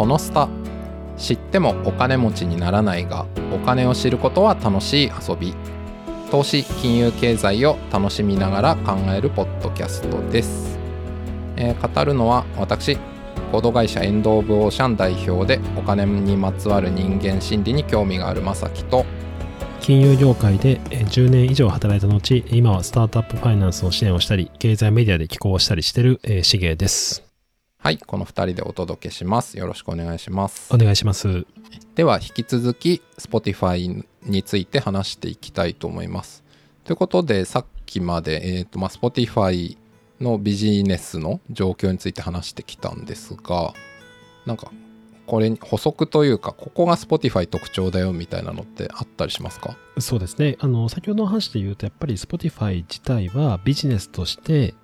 そのスタ知ってもお金持ちにならないがお金を知ることは楽しい遊び。投資金融経済を楽しみながら考えるポッドキャストです、えー語るのは私コード会社エンド・オブ・オーシャン代表でお金にまつわる人間心理に興味があるまさきと。金融業界で10年以上働いた後、今はスタートアップファイナンスの支援をしたり、経済メディアで寄稿をしたりしてる、えー、しげです。はいこの2人でお届けしますよろしくお願いしますお願いします。では引き続き Spotify について話していきたいと思います。ということでさっきまで、えーとまあ、Spotify のビジネスの状況について話してきたんですがなんかこれに補足というかここが Spotify 特徴だよみたいなのってあったりしますか？そうですね。あの、先ほどの話で言うと、やっぱり Spotify 自体はビジネスとして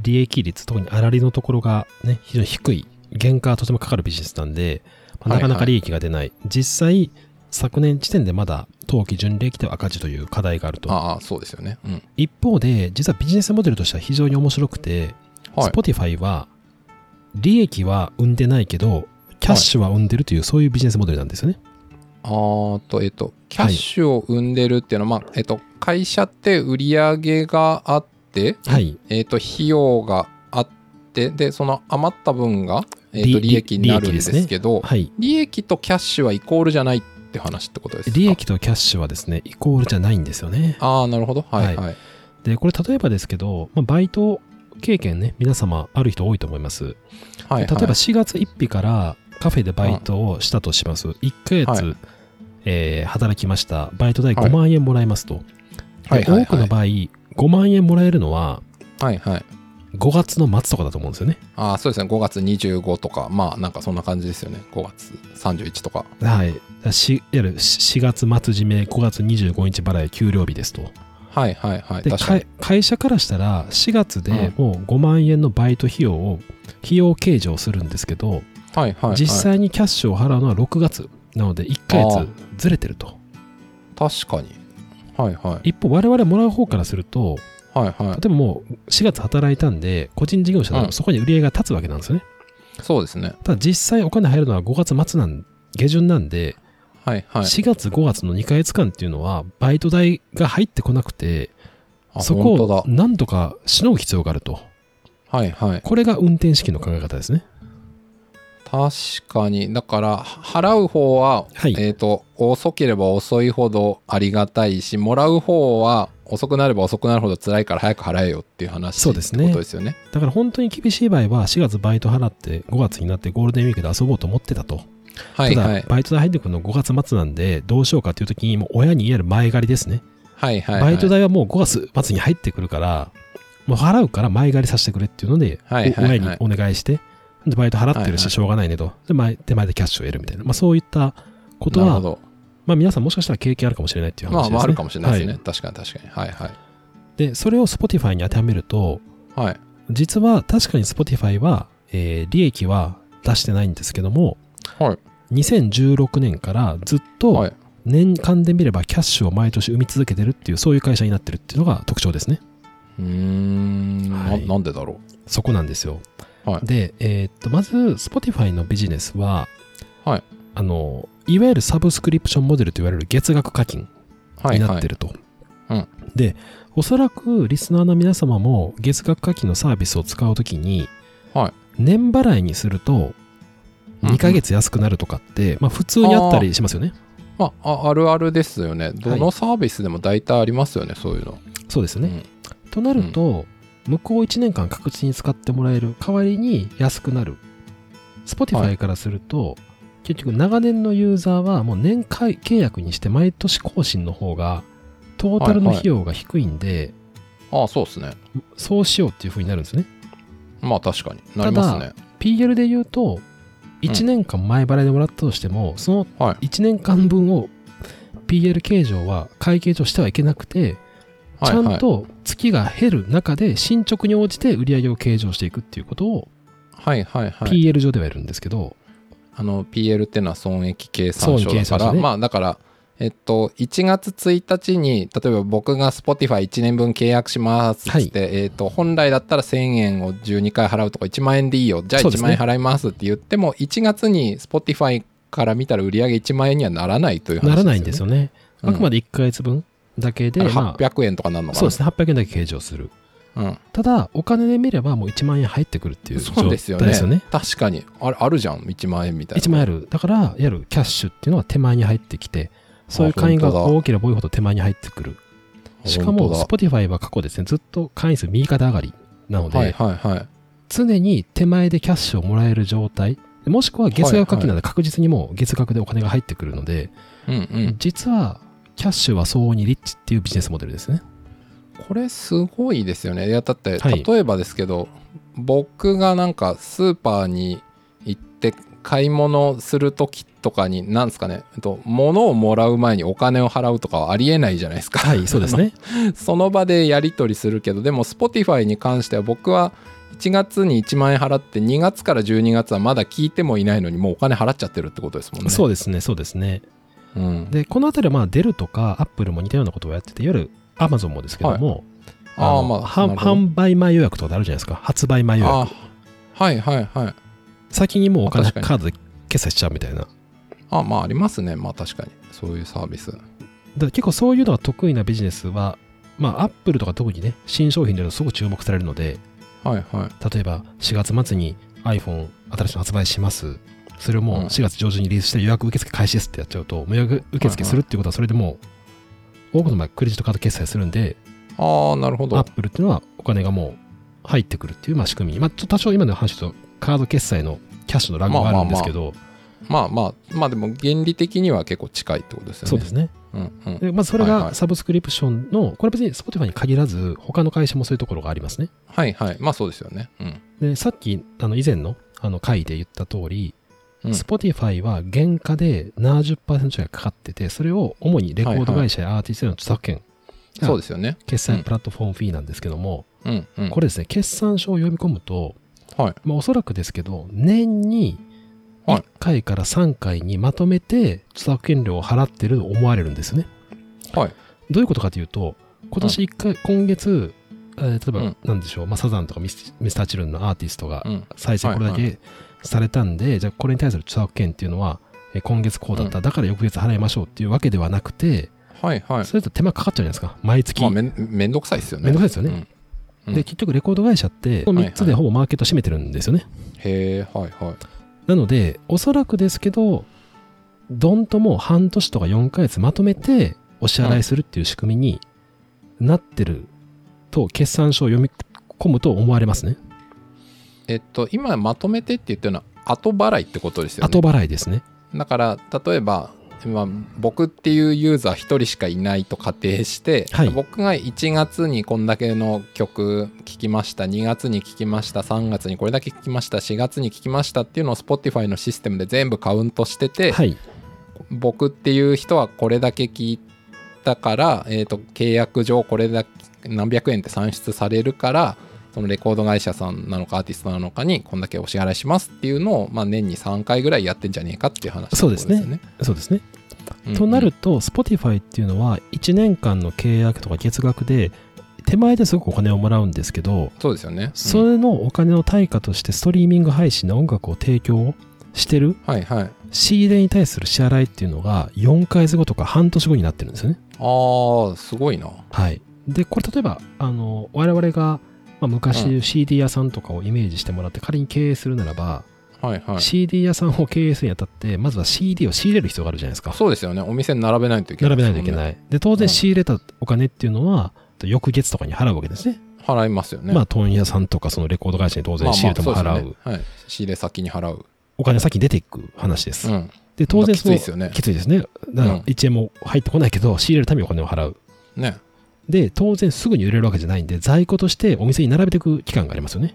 利益率、特に粗利のところがね、非常に低い。原価がとてもかかるビジネスなんで、まあはいはいなかなか利益が出ない。実際、昨年時点でまだ当期純利益では赤字という課題があると。ああそうですよね。うん。一方で、実はビジネスモデルとしては非常に面白くて、はい。Spotify は利益は生んでないけど、キャッシュは生んでるという、そういうビジネスモデルなんですよね。あーと、えっと、キャッシュを生んでるっていうのは、まあ、えっと、会社って売り上げがあって、はい。えっ、と、費用があって、で、その余った分が、えーと利利益になるんですけど、はい。利益とキャッシュはイコールじゃないって話ってことですか？利益とキャッシュはですね、イコールじゃないんですよね。ああ、なるほど。はいはい。はで、これ例えばですけど、まあ、バイト経験ね、皆様ある人多いと思います。はいはい、例えば4月1日からカフェでバイトをしたとします。1ヶ月、はいえー働きました。バイト代はい5万円もらえますと。はい多くの場合、5万円もらえるのははいはい。5月の末とかだと思うんですよね。ああ、そうですね。5月25とか、まあ、なんかそんな感じですよね。5月31とか。はい。いわゆる4月末締め、5月25日払い、給料日ですと。はいはいはい。で確か。会社からしたら4月でもう5万円のバイト費用を費用計上するんですけど、はいはい、はい。実際にキャッシュを払うのは6月なので1ヶあ月ずれてると確かに。はいはい。一方我々もらう方からするとはいはい例。えばもう4月働いたんで個人事業者だうんとそこに売り上げが立つわけなんですよね、そうですね。ただ実際お金入るのは5月末なん下旬なんで、はいはい。4月5月の2ヶ月間っていうのはバイト代が入ってこなくてあそこを。何とかしのぐ必要があるとはいはい。これが運転資金の考え方ですね確かに。だから、払う方は、はいえっ、と、遅ければ遅いほどありがたいし、もらう方は、遅くなれば遅くなるほど辛いから早く払えよっていう話そうですねことですよね。だから本当に厳しい場合は4月バイト払って5月になってゴールデンウィークで遊ぼうと思ってたとただ、はいはい。バイト代入ってくるの5月末なんで、どうしようかっていう時に、もう親にいわゆる前借りですね。はいはい、はい。バイト代はもう5月末に入ってくるから、もう払うから前借りさせてくれっていうので、はいはいはいお親にお願いして、でバイト払ってるししょうがないねと。で、前手前でキャッシュを得るみたいな。まあそういったことは。まあ皆さんもしかしたら経験あるかもしれないっていう話ですね。まあまああるかもしれないですね。は確かに確かに。はいはい。で、それを Spotify に当てはめると、はい。実は確かに Spotify は、えー利益は出してないんですけども、はい。2016年からずっと、はい。年間で見ればキャッシュを毎年生み続けてるっていうそういう会社になってるっていうのが特徴ですねうーん、はいな。なんでだろそこなんですよはい。で、えーっとまず Spotify のビジネスは、はい。あのいわゆるサブスクリプションモデルと言われる月額課金う。はい。になってると、うん。でおそらくリスナーの皆様も月額課金のサービスを使うときに、はい。年払いにするとうん2ヶ月安くなるとかって、まあ、普通にあったりしますよね。まあ、ああるあるですよね。どのサービスでも大体ありますよね、そういうの。そうですね、うん。となると、向こう1年間確実に使ってもらえる代わりに安くなる。は Spotify からすると、結局長年のユーザーはもう年会契約にして毎年更新の方がトータルの費用が低いんで、ああ、そうですね。そうしようっていう風になるんですね。まあ確かになりますね。PL で言うと、1年間前払いでもらったとしても、そのはい。1年間分を PL 計上は会計上してはいけなくて、ちゃはいんと月が減る中で進捗に応じて売り上げを計上していくっていうことをはいはいはい。PL 上ではやるんですけど、あの PL っていうのは損益計算書だから、ねまあだから、えっと、1月1日に、例えば僕が Spotify1 年分契約しますっつって、えっと、本来だったら1000円を12回払うとか1万円でいいよ。じゃあ1そうですね万円払いますって言っても、1月に Spotify から見たら売り上げ1万円にはならないという話ならないんですよね。うんあくまで1ヶ月分だけで、あれまあ、800円とかなんのかな？そうですね、800円だけ計上する。うん。ただ、お金で見ればもう1万円入ってくるっていうそうですよ状態ですよね。確かに。あれ、あるじゃん？1万円みたいな。1万円ある。だから、いわゆるキャッシュっていうのは手前に入ってきて、そういう会員が多ければ多いほど手前に入ってくる。しかも、Spotify は過去ですね、ずっと会員数右肩上がりなので、はいはいはい。常に手前でキャッシュをもらえる状態、もしくは月額課金なので確実にもう月額でお金が入ってくるので、うんうん。実はキャッシュは相応にリッチっていうビジネスモデルですね。これすごいですよね。いや、だって、はい例えばですけど、僕がなんかスーパーに行って買い物するときとかに、なんですかね、えっと物をもらう前にお金を払うとかはありえないじゃないですか。はい、そうですね。その場でやり取りするけど、でも Spotify に関しては僕は1月に1万円払って2月から12月はまだ聞いてもいないのにもうお金払っちゃってるってことですもんね。そうですね、そうですね。うん。で、このあたりはまあデルとかアップルも似たようなことをやってて、いわゆる Amazon もですけども、のあーまあ販売前予約とかであるじゃないですか。発売前予あ約。はいはいはい。先にもうお金カードで決済しちゃうみたいな。あ、まあありますね。まあ確かに。そういうサービス。ら結構そういうのが得意なビジネスは、まあアップルとか特にね、新商品でのすごく注目されるので、はいはい。例えば4月末に iPhone 新しいの発売します。それをもううん4月上旬にリリースして予約受付開始ですってやっちゃうと、もう予約受付するっていうことはそれでもう多くの場合クレジットカード決済するんで、ああ、なるほど。アップルっていうのはお金がもう入ってくるっていうまあ仕組み。まあちょっと多少今の話とカード決済のキャッシュのラグがあるんですけど、まあまあ、まあでも原理的には結構近いってことですよね。そうですね。うんうん。でまずそれがサブスクリプションの、これ別に Spotify に限らず、他の会社もそういうところがありますね。はいはい。まあそうですよね。うん。で、さっき、あの、以前の、あの、回で言った通り、うん Spotify は原価で70%ぐらいかかってて、それを主にレコード会社やアーティストへの著作権、そうですよね。決済プラットフォームフィーなんですけども、うんうん。これですね、決算書を読み込むと、はい。まあ、おそらくですけど、年にはい1回から3回にまとめて著作権料を払ってると思われるんですね。はい。どういうことかというと、今年1回、今月、えー例えば、うんなんでしょう、まあ、サザンとかミスミスターチルンのアーティストがうん。再生これだはいけされたんで、じゃあこれに対する著作権っていうのは、えー今月こうだった、だから翌月払いましょうっていうわけではなくて、はいはい。それと手間かかっちゃうじゃないですか。毎月。まあめんどくさいですよね。めんどくさいですよね。うん。で、結局レコード会社って、この3つでほぼマーケット占めてるんですよね。へえ、はいはい。なので、おそらくですけど、ドンとも半年とか4ヶ月まとめてお支払いするっていう仕組みになってると、決算書を読み込むと思われますね。えっと、今まとめてって言ってるのは後払いってことですよね。後払いですね。だから例えば今僕っていうユーザー1人しかいないと仮定して、はい僕が1月にこんだけの曲聴きました2月に聴きました3月にこれだけ聴きました4月に聴きましたっていうのを Spotify のシステムで全部カウントしてて、はい。僕っていう人はこれだけ聞いたから、えー、と契約上これだけ何百円って算出されるからそのレコード会社さんなのかアーティストなのかにこんだけお支払いしますっていうのを、まあ、年に3回ぐらいやってんじゃねえかっていう話そうですねそうですね。うんとなると、Spotify っていうのは1年間の契約とか月額で手前ですごくお金をもらうんですけど、そうですよね、うんそれのお金の対価としてストリーミング配信の音楽を提供してるはいはい仕入れに対する支払いっていうのが4ヶ月後とか半年後になってるんですよね。ああすごいなはい。で、これ例えば、あの、我々が、まあ、う昔 CD 屋さんとかをイメージしてもらって仮に経営するならば、はいはい CD 屋さんを経営するにあたって、まずは CD を仕入れる必要があるじゃないですか。そうですよねお店に並べないといけない並べないといけいない。で、当うん然仕入れたお金っていうのは、翌月とかに払うわけですね。払いますよねまあ、問屋さんとかそのレコード会社に当然仕入れても払う。まあまあそうねはい、仕入れ先に払うお金先に出ていく話です。うんで、当然きついですよねきついですね。だからうん1円も入ってこないけど、仕入れるためにお金を払う。ねで、当然すぐに売れるわけじゃないんで、在庫としてお店に並べていく期間がありますよね。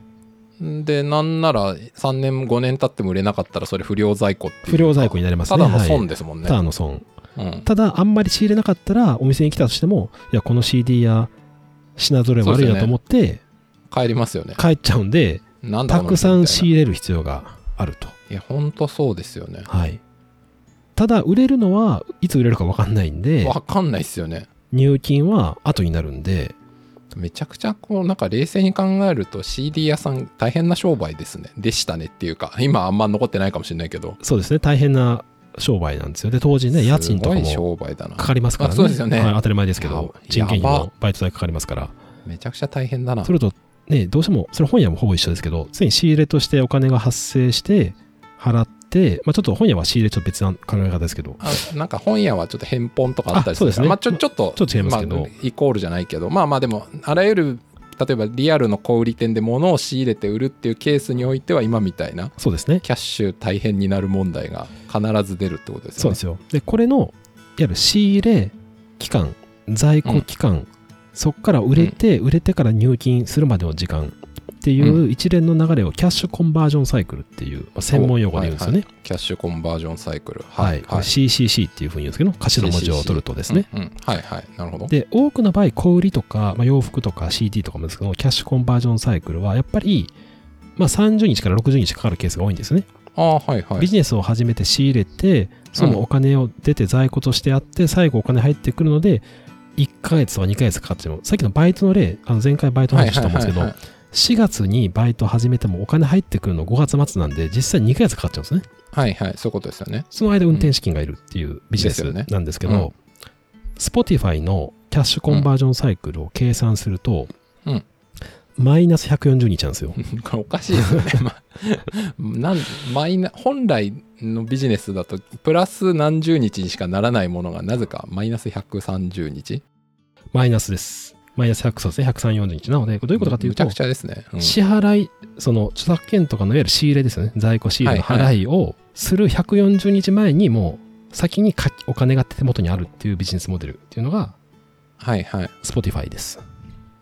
でなんなら3年5年経っても売れなかったらそれ不良在庫っていうか不良在庫になりますね。ただのはい損ですもんね、ただの損。うん、ただ、あんまり仕入れなかったら、お店に来たとしても、いや、この CD や品揃え悪いなと思って、帰りますよね帰っちゃうんで、なんだたくさん仕い入れる必要があると。やほんとそうですよねはい。ただ、売れるのはいつ売れるか分かんないんで、わかんないっすよね入金は後になるんで、めちゃくちゃこうなんか冷静に考えると CD 屋さん大変な商売ですね。でしたねっていうか今あんま残ってないかもしれないけど。そうですね、大変な商売なんですよ。で、当時ね、家賃とかもかかりますからね。あそうですよね。はい当たり前ですけやど、人件費もバイト代かかりますから。めちゃくちゃ大変だな。それと、ね、どうしても、それ本屋もほぼ一緒ですけど、常に仕入れとしてお金が発生して、払って、まあちょっと本屋は仕入れちょっと別な考え方ですけど、あなんか本屋はちょっと返本とかあったりするあそうですね。まあちょちょっとちょっと違いますけど。あ、イコールじゃないけど。まあまあでもあらゆる例えばリアルの小売店で物を仕入れて売るっていうケースにおいては今みたいなそうですね。キャッシュ大変になる問題が必ず出るってことですよね。そうですよ。で、これの、いわゆる仕入れ期間、在庫期間、そこから売れて、売れてから入金するまでの時間っていう一連の流れをキャッシュコンバージョンサイクルっていう、まあ専門用語で言うんですよね。キャッシュコンバージョンサイクル。はい。これ CCC っていうふうに言うんですけど、頭文字を取るとですね。うんうん。はいはい。なるほど。で、多くの場合、小売りとか、まあ、洋服とか CD とかもですけど、キャッシュコンバージョンサイクルは、やっぱり、まあ、30日から60日かかるケースが多いんですね。ああはいはい。ビジネスを始めて仕入れて、そのお金を出て在庫としてあって、最後お金入ってくるので、1ヶ月とか2ヶ月かかっても、さっきのバイトの例、あの前回バイトの話したんですけど、はいはい4月にバイト始めてもお金入ってくるの5月末なんで、実際2ヶ月かかっちゃうんですね。はいはいそういうことですよねその間運転資金がいるっていうビジネスですよねなんですけど、Spotify のキャッシュコンバージョンサイクルを計算すると、うんマイナス140日なんですよ。これおかしいですよね。まなんマイナ本来のビジネスだとプラス何十日にしかならないものがなぜかマイナス130日？マイナスです。マイナス100、そうですね、130日。なので、どういうことかというとめちゃく、ちゃですね。うん支払い、その著作権とかのいわゆる仕入れですよね、在庫仕入れの払いをする140日前にもう先にかお金が手元にあるっていうビジネスモデルっていうのがはいはい。Spotify です。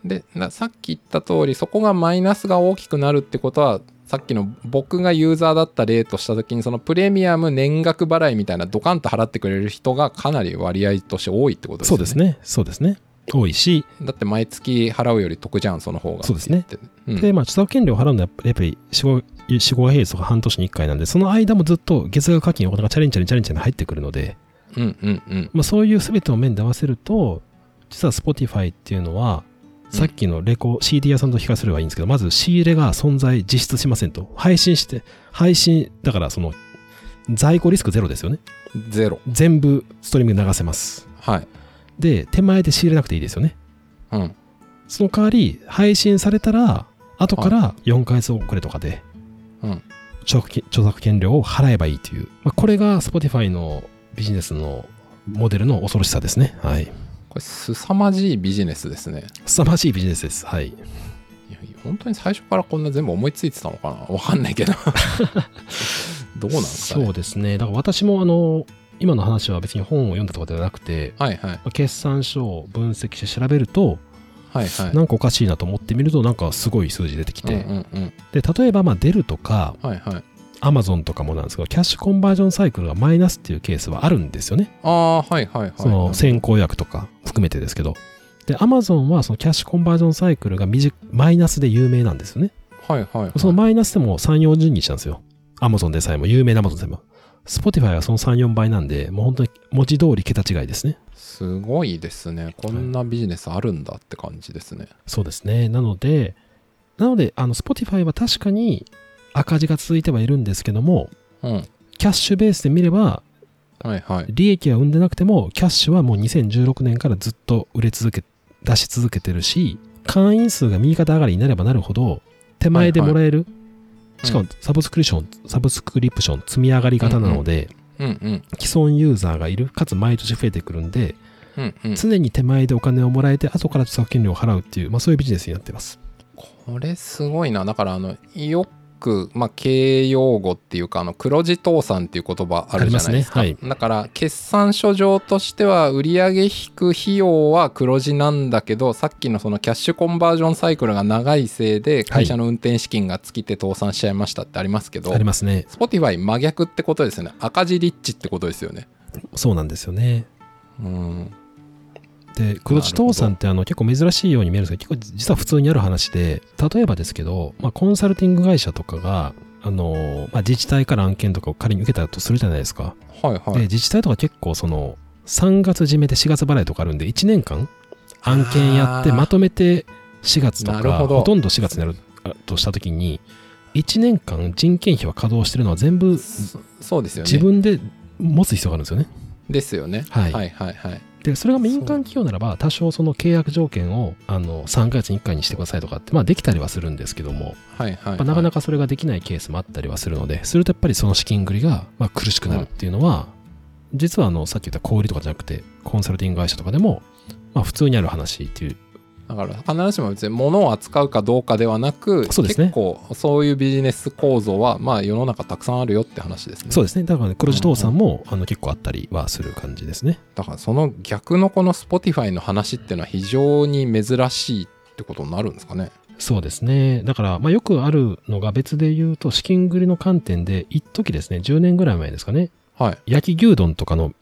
でなさっき言った通りそこがマイナスが大きくなるってことはさっきの僕がユーザーだった例とした時にそのプレミアム年額払いみたいなドカンと払ってくれる人がかなり割合として多いってことですよね。そうですね、そうですね。多いし、だって毎月払うより得じゃんその方がそうですねって言って。で、まあ、著作権料を払うのはやっぱり4、5、4 5ヶ月とか半年に1回なんで、その間もずっと月額課金お金がチャレンチャレンチャレンチャレン入ってくるので、うんうんうんうん。まあ、そういう全ての面で合わせると、実は Spotify っていうのは、さっきのレコ、CD 屋さんと比較すればいいんですけど、まず仕入れが存在、実質しませんと。配信して、配信、だからその、在庫リスクゼロですよね。ゼロ。全部ストリーミング流せます。はい。で、手前で仕入れなくていいですよね。うん。その代わり、配信されたら、後から4ヶ月遅れとかで、うん。著作権著作権料を払えばいいという、まあ、これが Spotify のビジネスのモデルの恐ろしさですね。はい。これ凄まじいビジネスですね。凄まじいビジネスです。はい。いや本当に最初からこんな全部思いついてたのかな？わかんないけど。どうなんですかね？そうですね。だから私もあの、今の話は別に本を読んだとかではなくて、はいはい。まあ決算書を分析して調べると、はいはい。なんかおかしいなと思ってみると、なんかすごい数字出てきて、うんうんうん。で、例えばまあデルとか、はいはい。アマゾンとかもなんですけど、キャッシュコンバージョンサイクルがマイナスっていうケースはあるんですよね。ああ、はいはいはい。その先行予約とか含めてですけど。で、アマゾンはそのキャッシュコンバージョンサイクルが短マイナスで有名なんですよね。はいはいはい。そのマイナスでも3、40日なんですよ。アマゾンでさえも、有名なアマゾンでさえも。 Spotify はその3、4倍なんで、もう本当に文字通り桁違いですね。すごいですね。こんなビジネスあるんだって感じですね。そうですね。なので、なので、あの、 Spotify は確かに赤字が続いてはいるんですけども、うん。キャッシュベースで見れば、はいはい。利益は生んでなくても、キャッシュはもう2016年からずっと売れ続け、出し続けてるし、会員数が右肩上がりになればなるほど、手前でもらえる、しかもサブスクリプション、サブスクリプション積み上がり型なので、うんうん。既存ユーザーがいる、かつ毎年増えてくるんで、うんうん。常に手前でお金をもらえて、後から著作権料を払うっていう、まあそういうビジネスになってます。これすごいな。だからあの、よく、まあ、経営用語っていうか、あの、黒字倒産っていう言葉あるじゃないですか。ありますねだから、決算書上としては、売上引く費用は黒字なんだけど、さっきのそのキャッシュコンバージョンサイクルが長いせいで、会社の運転資金が尽きて倒産しちゃいましたってありますけど、ありますね。Spotify 真逆ってことですよね。赤字リッチってことですよね。そうなんですよね。うん。で、黒字倒産ってあの結構珍しいように見えるんですけど、結構実は普通にある話で、例えばですけど、まあ、コンサルティング会社とかが、あの、まあ、自治体から案件とかを仮に受けたとするじゃないですか。で、はいはい。自治体とか結構その、3月締めで4月払いとかあるんで、1年間案件やってまとめて4月とか、ほとんど4月になるあとしたときに、1年間人件費は稼働してるのは全部そそうですよね。自分で持つ必要があるんですよね。ですよね。はいはいはいはい。で、それが民間企業ならば、多少その契約条件をあの3ヶ月に1回にしてくださいとかって、まあできたりはするんですけども、はいはい、はい。まあなかなかそれができないケースもあったりはするので、するとやっぱりその資金繰りがまあ苦しくなるっていうのは、実はあのさっき言った小売りとかじゃなくて、コンサルティング会社とかでも、まあ普通にある話っていう、だから必ずしも別に物を扱うかどうかではなく、そうですね結構そういうビジネス構造はまあ世の中たくさんあるよって話ですね。そうですね。だからね、黒字倒産もあの結構あったりはする感じですね。だからその逆のこの Spotify の話っていうのは非常に珍しいってことになるんですかね。そうですね。だから、まあよくあるのが別で言うと、資金繰りの観点で、一時ですね、10年ぐらい前ですかね、はい。焼き牛丼とかの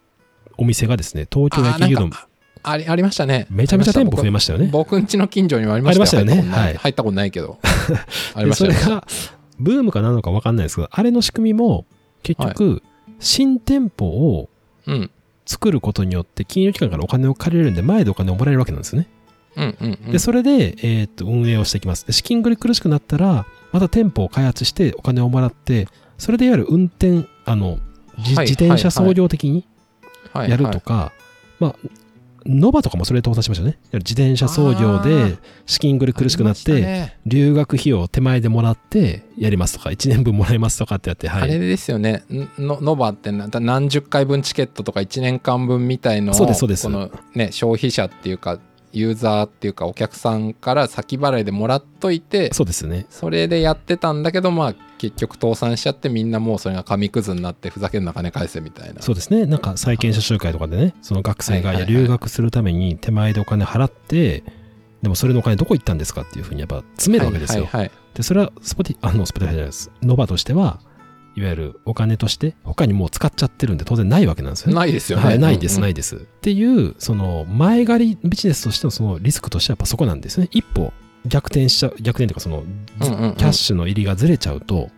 お店がですね、東京焼き牛丼ありありましたね。めちゃめちゃ店舗増えましたよね。僕僕ん家の近所にもありましたありましたよねはい入ったことないけど。ありでましたね。それが、ブームかなのか分かんないですけど、あれの仕組みも、結局、新店舗をうん。作ることによって、金融機関からお金を借りれるんで、前でお金をもらえるわけなんですよね。うんうんうん。で、それで、えーっと、運営をしていきます。で、資金繰り苦しくなったら、また店舗を開発してお金をもらって、それでいわゆる運転、あの、じはい自転車操業的にはいやるとか、まあ、ノバとかもそれで倒産しましたよね。自転車操業あでー資金繰り苦しくなって、ね留学費用を手前でもらってやりますとか、1年分もらいますとかってやって、はい。あれですよね。のノバってな何十回分チケットとか1年間分みたいのをそうですそうですこの、ね、消費者っていうかユーザーっていうかお客さんから先払いでもらっといてそうですよね。それでやってたんだけどまあ結局倒産しちゃってみんなもうそれが紙くずになってふざけんな金返せみたいなそうですね。なんか債権者集会とかでね、その学生が留学するために手前でお金払って、でもそれのお金どこ行ったんですかっていうふうにやっぱ詰めるわけですよ。はいはいはいで、それはスポティ、あの、 Spotify じゃないです。 NOVAとしては、いわゆるお金として他にもう使っちゃってるんで当然ないわけなんですよね。ないですよね、はい、ないです、ないです。っていう、その、前借りビジネスとしてのそのリスクとしてはやっぱそこなんですね。一歩逆転しちゃう、逆転というかその、ずうんうんうんキャッシュの入りがずれちゃうと、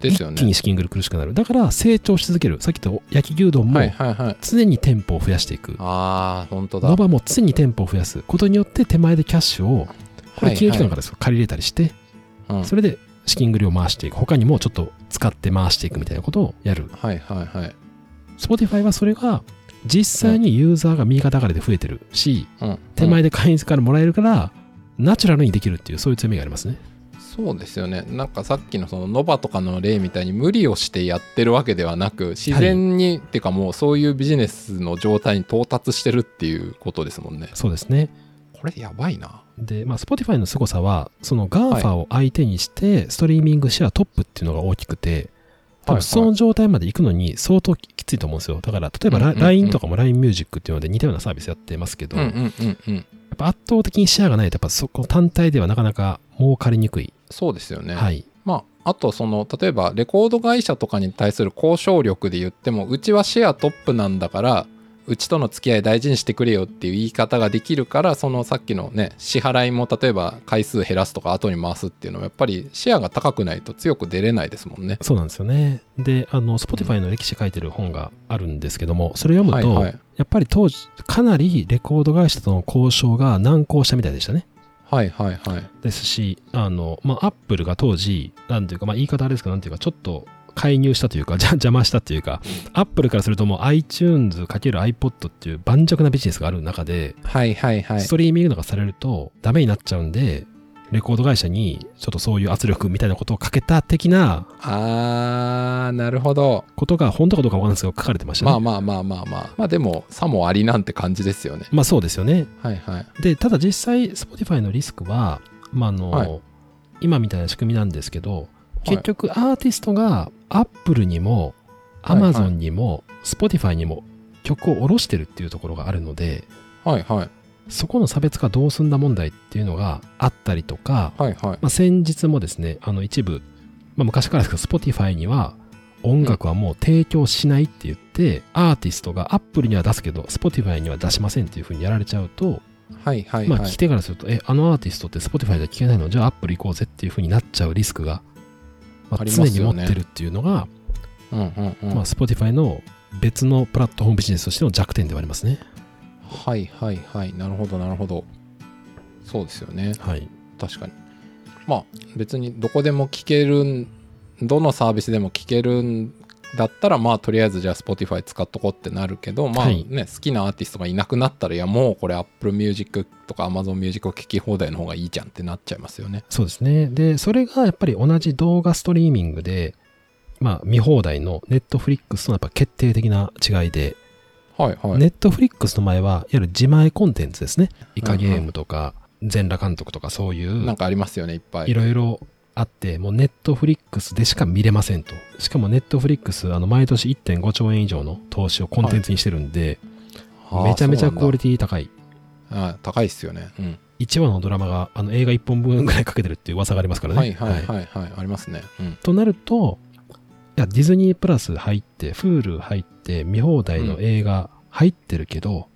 ですよね一気に資金繰り苦しくなる。だから成長し続ける。さっき言った焼き牛丼もはいはいはい常に店舗を増やしていく。ああ本当だ NOVAも常に店舗を増やすことによって手前でキャッシュを、これ金融機関からです借りれたりして、うんそれで資金繰りを回していく。他にもちょっと使って回していくみたいなことをやる。はいはいはい Spotify はそれが実際にユーザーが右肩上がりで増えてるし、うん手前で会員からもらえるから、ナチュラルにできるっていう、そういう強みがありますね。そうですよねなんかさっきのそのノバとかの例みたいに無理をしてやってるわけではなく自然に、っていうかもうそういうビジネスの状態に到達してるっていうことですもんねそうですね。これやばいなで、まあ、Spotify の凄さは、その GAFA を相手にして、ストリーミングシェアトップっていうのが大きくて、多分その状態まで行くのに相当きついと思うんですよ。だから、例えば LINE とかも LINE ミュージックっていうので似たようなサービスやってますけど、やっぱ圧倒的にシェアがないと、やっぱそこ単体ではなかなか儲かりにくい。そうですよね、はい。まああとその例えばレコード会社とかに対する交渉力で言ってもうちはシェアトップなんだからうちとの付き合い大事にしてくれよっていう言い方ができるからそのさっきのね支払いも例えば回数減らすとか後に回すっていうのもやっぱりシェアが高くないと強く出れないですもんね。そうなんですよね。で、あの、Spotify の歴史書いてる本があるんですけども、それ読むと、はいはいやっぱり当時、かなりレコード会社との交渉が難航したみたいでしたね。はいはいはい。ですし、あの、まあ、アップルが当時、なんていうか、まあ、言い方あれですけど、なんていうか、ちょっと介入したというか、じゃ邪魔したというか、アップルからするともう iTunes×iPod っていう盤石なビジネスがある中で、はいはいはいス。トリーミングとかされるとダメになっちゃうんで、レコード会社にちょっとそういう圧力みたいなことをかけた的なあーなるほど。ことが本当かどうかわかんないですけど書かれてましたね。まあまあまあまあまあ。まあでもさもありなんて感じですよね。まあそうですよね。はいはい。で、ただ実際 Spotify のリスクは、まああの、はい今みたいな仕組みなんですけど、はい結局アーティストが Apple にもはいはい Amazon にも Spotify にも曲を下ろしてるっていうところがあるので、はいはい。そこの差別化どうすんだ問題っていうのがあったりとか、はいはい。まあ、先日もですね、あの一部、まあ、昔からですけど Spotify には音楽はもう提供しないって言って、アーティストが Apple には出すけど Spotify には出しませんっていうふうにやられちゃうと、はいはいはいまあ聞き。手からすると、え、あのアーティストって Spotify で聞けないの？じゃあ Apple 行こうぜっていう風になっちゃうリスクがまあ、常に持ってるっていうのが、うんうんうん。まあ、Spotify の別のプラットフォームビジネスとしての弱点ではありますね。はいはいはい。なるほどなるほど。そうですよね。はい。確かに。まあ別にどこでも聞けるんどのサービスでも聞けるんだったらまあとりあえずじゃあ Spotify 使っとこうってなるけどまあはい。ね、好きなアーティストがいなくなったらいやもうこれ Apple Music とか Amazon Music を聞き放題の方がいいじゃんってなっちゃいますよね。そうですね。で、それがやっぱり同じ動画ストリーミングで、まあ、見放題の Netflix とのやっぱ決定的な違いで、はいはい、Netflix の前はいわゆる自前コンテンツですね。イカゲームとか、全裸監督とかそういう、なんかありますよねいっぱい。いろいろあって、もうネットフリックスでしか見れませんと。しかもネットフリックス、あの、毎年1.5兆円以上の投資をコンテンツにしてるんで、あーめちゃめちゃクオリティ高い。あ高いっすよね。うん。1話のドラマが、あの、映画1本分ぐらいかけてるっていう噂がありますからね。はいはいはいはい、ありますね。うん。となると、いや、ディズニープラス入って、Hulu 入って、見放題の映画入ってるけど、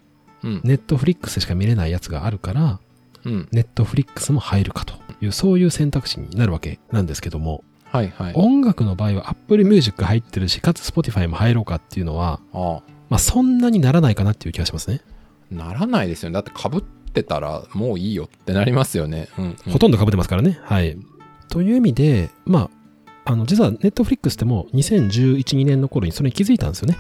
うん。ネットフリックスでしか見れないやつがあるから、うん。ネットフリックスも入るかという、そういう選択肢になるわけなんですけども、はいはい音楽の場合は Apple Music 入ってるし、かつ Spotify も入ろうかっていうのは、ああまあそんなにならないかなっていう気がしますね。ならないですよねだってかぶってたらもういいよってなりますよねうん、うん、ほとんど被ってますからね。はい。という意味で、まあ、あの、実は Netflix ってもう2011、2年の頃にそれに気づいたんですよね。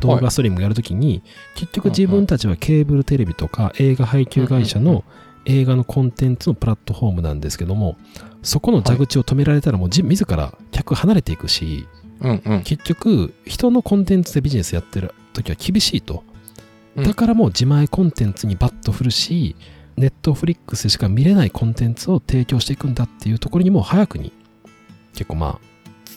動画ストリームやるときに、結局自分たちはケーブルテレビとか映画配給会社の映画のコンテンツのプラットフォームなんですけども、そこの蛇口を止められたらもう自自ら客離れていくし、うんうん結局人のコンテンツでビジネスやってる時は厳しいと。うんだからもう自前コンテンツにバッと振るし、ネットフリックスでしか見れないコンテンツを提供していくんだっていうところにもう早くに結構まあ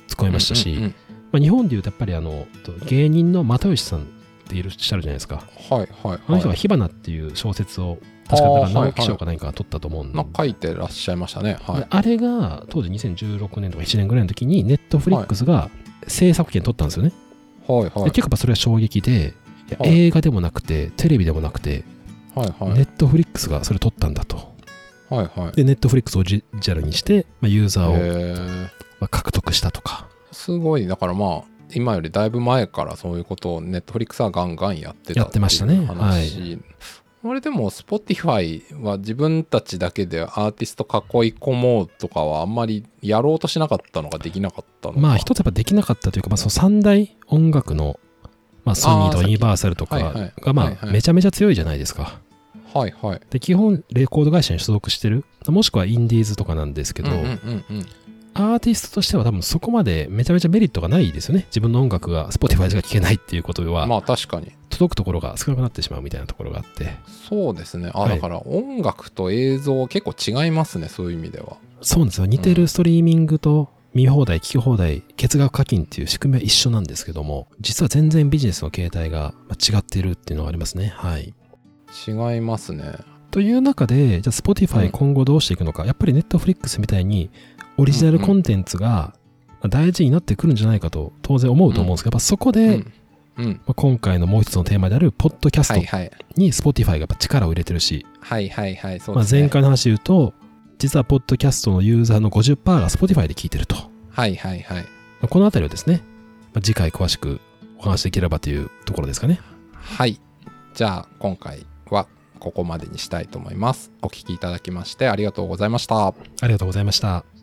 突っ込みましたし、うんうんうんまあ、日本でいうとやっぱりあの芸人の又吉さんっていらっしゃるじゃないですか。はいはいあの人はいが火花っていう小説を確かなんか直木賞か何か取ったと思うんで、なんか書いてらっしゃいましたね。はい。であれが当時2016年とか1年ぐらいの時に Netflixが制作権取ったんですよね。はいはい。で結構やっぱそれは衝撃で、はい。映画でもなくてテレビでもなくて、はいはい。ネットフリックスがそれ取ったんだと。はいはい。で、 Netflixオリジナルにして、まあ、ユーザーをまあ獲得したとか。すごい。だからまあ今よりだいぶ前からそういうことを Netflixはガンガンやってたやってましたね。っていう話あれでも Spotify は自分たちだけでアーティスト囲い込もうとかはあんまりやろうとしなかったのができなかったのか。まあ一つやっぱできなかったというか、まあ、その三大音楽の、まあ、ソニーとユニバーサルとかがまあめちゃめちゃ強いじゃないですか。はいはい。で、基本レコード会社に所属してる、もしくはインディーズとかなんですけど、うんうんうんうんアーティストとしては多分そこまでめちゃめちゃメリットがないですよね。自分の音楽が Spotify しか聴けないっていうことは、まあ確かに届くところが少なくなってしまうみたいなところがあって。そうですねあ、はいだから音楽と映像結構違いますねそういう意味ではそうなんですよ。似てるストリーミングと見放題、聞き放題、月額課金っていう仕組みは一緒なんですけども、実は全然ビジネスの形態がまあ違っているっていうのがありますね。はい。違いますねという中で、じゃあう Spotify ん。今後どうしていくのか、やっぱり Netflix みたいにオリジナルコンテンツが大事になってくるんじゃないかと当然思うと思うんですけど、やっぱそこで、うん。うん。まあ今回のもう一つのテーマであるポッドキャスト。に Spotify がやっぱ力を入れてるし、はいはいはいそうまあ、ですね、前回の話で言うと、実はポッドキャストのユーザーの50%が Spotify で聞いてると。はいはいはい。まあこのあたりをですね、まあ次回詳しくお話しできればというところですかね。はい。じゃあ、今回はここまでにしたいと思います。お聞きいただきましてありがとうございました。ありがとうございました。